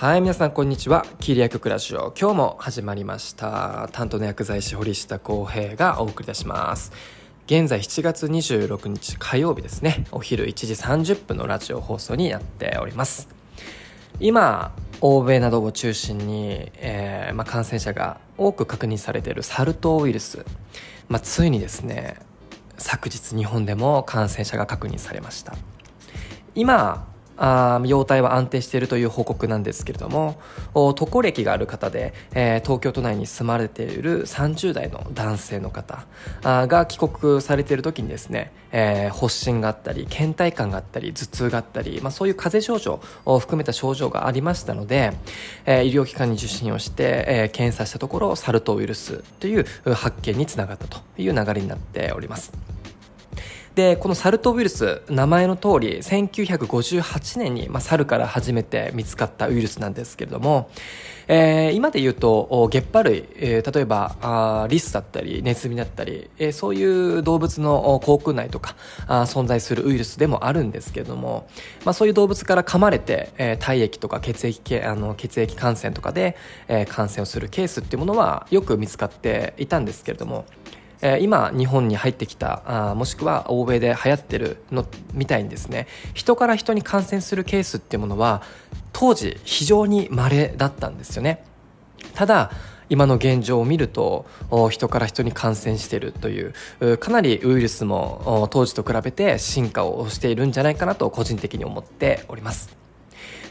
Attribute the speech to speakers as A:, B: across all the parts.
A: はい、皆さんこんにちは。キリアクラジオ。今日も始まりました。担当の薬剤師堀下康平がお送りいたします。現在7月26日火曜日ですね。お昼1時30分のラジオ放送になっております。今、欧米などを中心に、えー、まあ、感染者が多く確認されているサル痘ウイルス。まあ、ついにですね、昨日日本でも感染者が確認されました。今、あ容体は安定しているという報告なんですけれども渡航歴がある方で、えー、東京都内に住まれている30代の男性の方あが帰国されている時にですね、えー、発疹があったり倦怠感があったり頭痛があったり、まあ、そういう風邪症状を含めた症状がありましたので、えー、医療機関に受診をして、えー、検査したところサル痘ウイルスという発見につながったという流れになっております。でこのサル痘ウイルス名前の通り1958年に、まあ、猿から初めて見つかったウイルスなんですけれども、えー、今で言うとゲッパ類、えー、例えばあリスだったりネズミだったり、えー、そういう動物の口腔内とかあ存在するウイルスでもあるんですけれども、まあ、そういう動物から噛まれて、えー、体液とか血液あの血液感染とかで、えー、感染をするケースっていうものはよく見つかっていたんですけれどもえ、今日本に入ってきたあもしくは欧米で流行ってるのみたいにですね人から人に感染するケースっていうものは当時非常に稀だったんですよね。ただ今の現状を見ると人から人に感染しているというかなりウイルスも当時と比べて進化をしているんじゃないかなと個人的に思っております。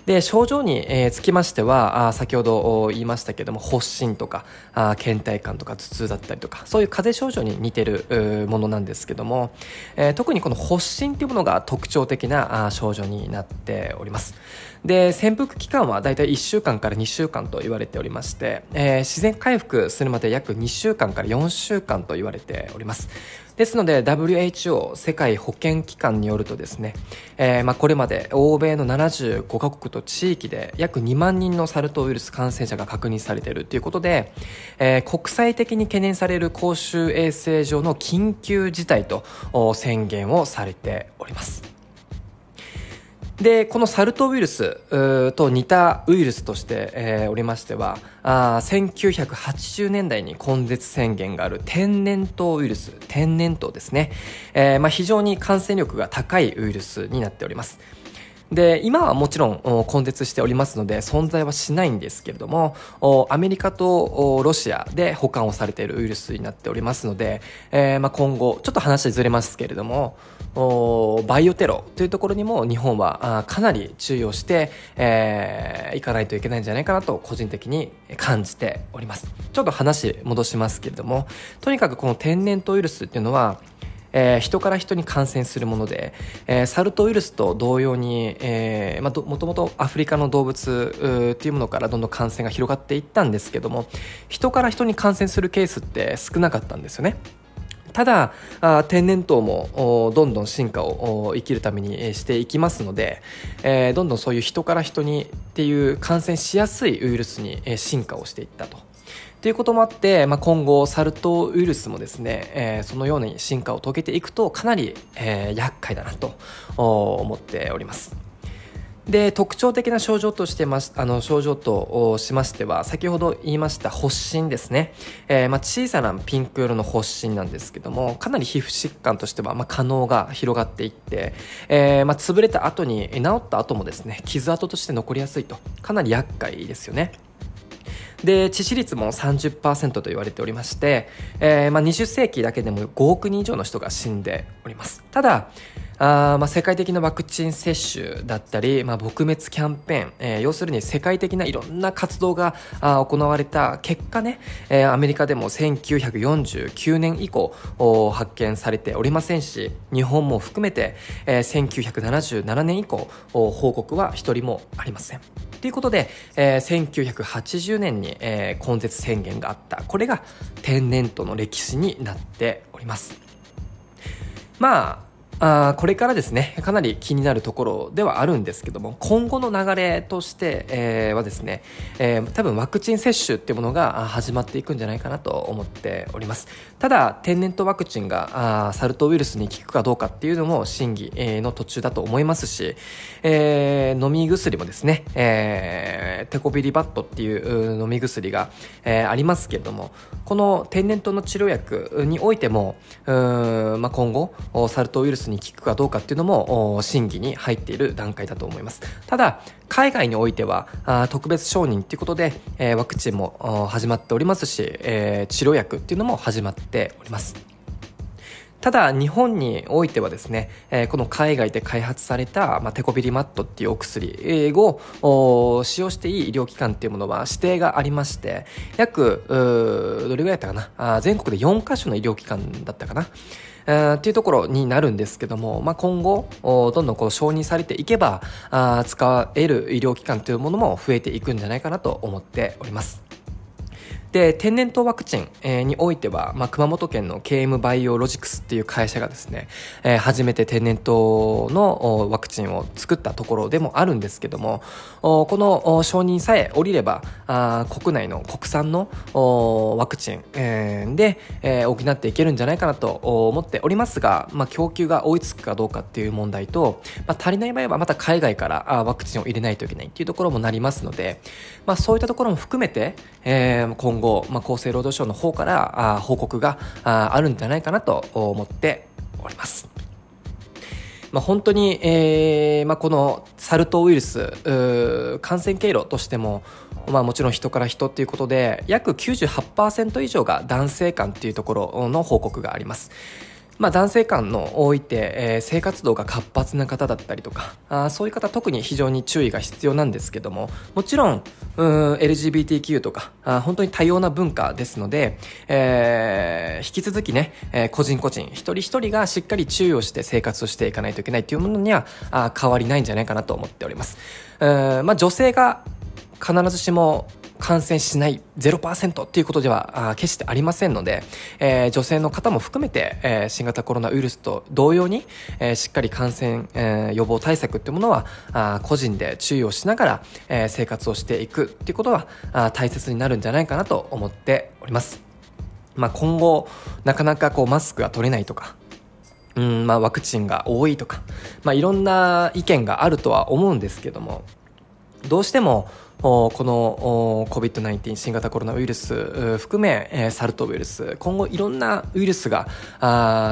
A: で症状に、つきましては先ほど言いましたけども発疹とかあ倦怠感とか頭痛だったりとかそういう風邪症状に似てるものなんですけども、特にこの発疹というものが特徴的な症状になっております。で潜伏期間はだいたい1週間から2週間と言われておりまして、自然回復するまで約2週間から4週間と言われております。ですので WHO 世界保健機関によるとですね、えー、まあこれまで欧米の75カ国と地域で約2万人のサル痘ウイルス感染者が確認されているということで、えー、国際的に懸念される公衆衛生上の緊急事態と宣言をされております。で、このサル痘ウイルスと似たウイルスとして、えー、おりましては、あ1980年代に根絶宣言がある天然痘ウイルス、天然痘ですね。えーまあ、非常に感染力が高いウイルスになっております。で、今はもちろん根絶しておりますので存在はしないんですけれども、アメリカとロシアで保管をされているウイルスになっておりますので、えー、まあ今後、ちょっと話ずれますけれども、バイオテロというところにも日本はかなり注意をして、えー、いかないといけないんじゃないかなと個人的に感じております。ちょっと話戻しますけれども、とにかくこの天然痘ウイルスっていうのは、えー、人から人に感染するもので、えー、サル痘ウイルスと同様に、えーまあ、もともとアフリカの動物っていうものからどんどん感染が広がっていったんですけども人から人に感染するケースって少なかったんですよね。ただ天然痘もどんどん進化を生きるためにしていきますので、えー、どんどんそういう人から人にっていう感染しやすいウイルスに進化をしていったと。ということもあって、まあ、今後サル痘ウイルスもですね、えー、そのように進化を遂げていくとかなり、えー、厄介だなと思っております。で特徴的な症状としてまあの症状としましては先ほど言いました発疹ですね、えー、まあ、小さなピンク色の発疹なんですけどもかなり皮膚疾患としては、まあ、可能が広がっていって、えー、まあ、潰れた後に治った後もですね傷跡として残りやすいとかなり厄介ですよね。で致死率も30%と言われておりまして、えーまあ、20世紀だけでも5億人以上の人が死んでおりますただあまあ、世界的なワクチン接種だったり、まあ、撲滅キャンペーン、えー、要するに世界的ないろんな活動があ行われた結果ね、えー、アメリカでも1949年以降発見されておりませんし日本も含めて、えー、1977年以降報告は一人もありません。ということで、えー、1980年に、えー、根絶宣言があったこれが天然痘の歴史になっております。まああこれからですね、かなり気になるところではあるんですけども、今後の流れとして、えー、はですね、えー、多分ワクチン接種っていうものが始まっていくんじゃないかなと思っております。ただ、天然痘ワクチンがあサル痘ウイルスに効くかどうかっていうのも審議の途中だと思いますし、えー、飲み薬もですね、えー、テコビリバットっていう飲み薬が、えー、ありますけれども、この天然痘の治療薬においてもうん、まあ、今後、サル痘ウイルスに効くかどうかっていうのも審議に入っている段階だと思います。ただ海外においては特別承認っていうことで、え、ワクチンも始まっておりますし、え、治療薬っていうのも始まっております。ただ日本においてはですね、え、この海外で開発された、ま、テコビリマットっていうお薬を使用していい医療機関っていうものは指定がありまして約どれぐらいだったかな？全国で4カ所の医療機関だったかな？えっていうところになるんですけども、まあ、今後どんどんこう承認されていけばあ使える医療機関というものも増えていくんじゃないかなと思っております。で天然痘ワクチン、え、においては、まあ、熊本県の KM バイオロジクスっていう会社がですね、えー、初めて天然痘のワクチンを作ったところでもあるんですけどもこの承認さえ降りればあ国内の国産のワクチン、え、で、え、補っていけるんじゃないかなと思っておりますが、まあ、供給が追いつくかどうかっていう問題と、まあ、足りない場合はまた海外からワクチンを入れないといけないっていうところもなりますので、まあ、そういったところも含めて、えー、今後、まあ、厚生労働省の方からあ報告がああるんじゃないかなと思っております。まあ、本当に、えーまあ、このサル痘ウイルス感染経路としても、まあ、もちろん人から人ということで約98%以上が男性間というところの報告があります。まあ、男性間の多いて、えー、性活動が活発な方だったりとかあそういう方特に非常に注意が必要なんですけどももちろんん LGBTQ とかあ本当に多様な文化ですので、えー、引き続きね、えー、個人個人一人一人がしっかり注意をして生活をしていかないといけないというものにはあ変わりないんじゃないかなと思っております。まあ、女性が必ずしも感染しない0%っていうことでは決してありませんので、えー、女性の方も含めて、えー、新型コロナウイルスと同様に、えー、しっかり感染、えー、予防対策っていうものはあ個人で注意をしながら、えー、生活をしていくっていうことはあ大切になるんじゃないかなと思っております。まあ、今後なかなかこうマスクが取れないとかうんまあ、ワクチンが多いとか、まあ、いろんな意見があるとは思うんですけどもどうしてもこの COVID-19 新型コロナウイルス含めサルトウイルス。今後いろんなウイルスが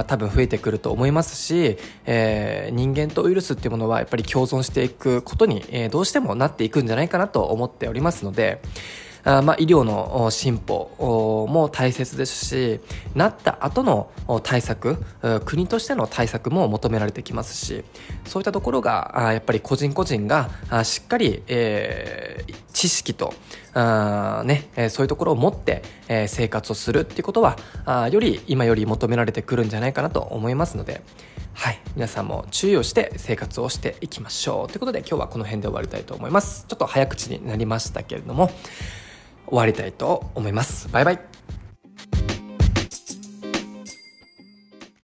A: 多分増えてくると思いますし、人間とウイルスっていうものはやっぱり共存していくことに、どうしてもなっていくんじゃないかなと思っておりますので、あまあ、医療の進歩も大切ですしなった後の対策国としての対策も求められてきますしそういったところがやっぱり個人個人がしっかり、えー、知識と、ね、そういうところを持って、生活をするっていうことはより今より求められてくるんじゃないかなと思いますので。はい。皆さんも注意をして生活をしていきましょう。ということで今日はこの辺で終わりたいと思います。ちょっと早口になりましたけれども、終わりたいと思います。バイバイ。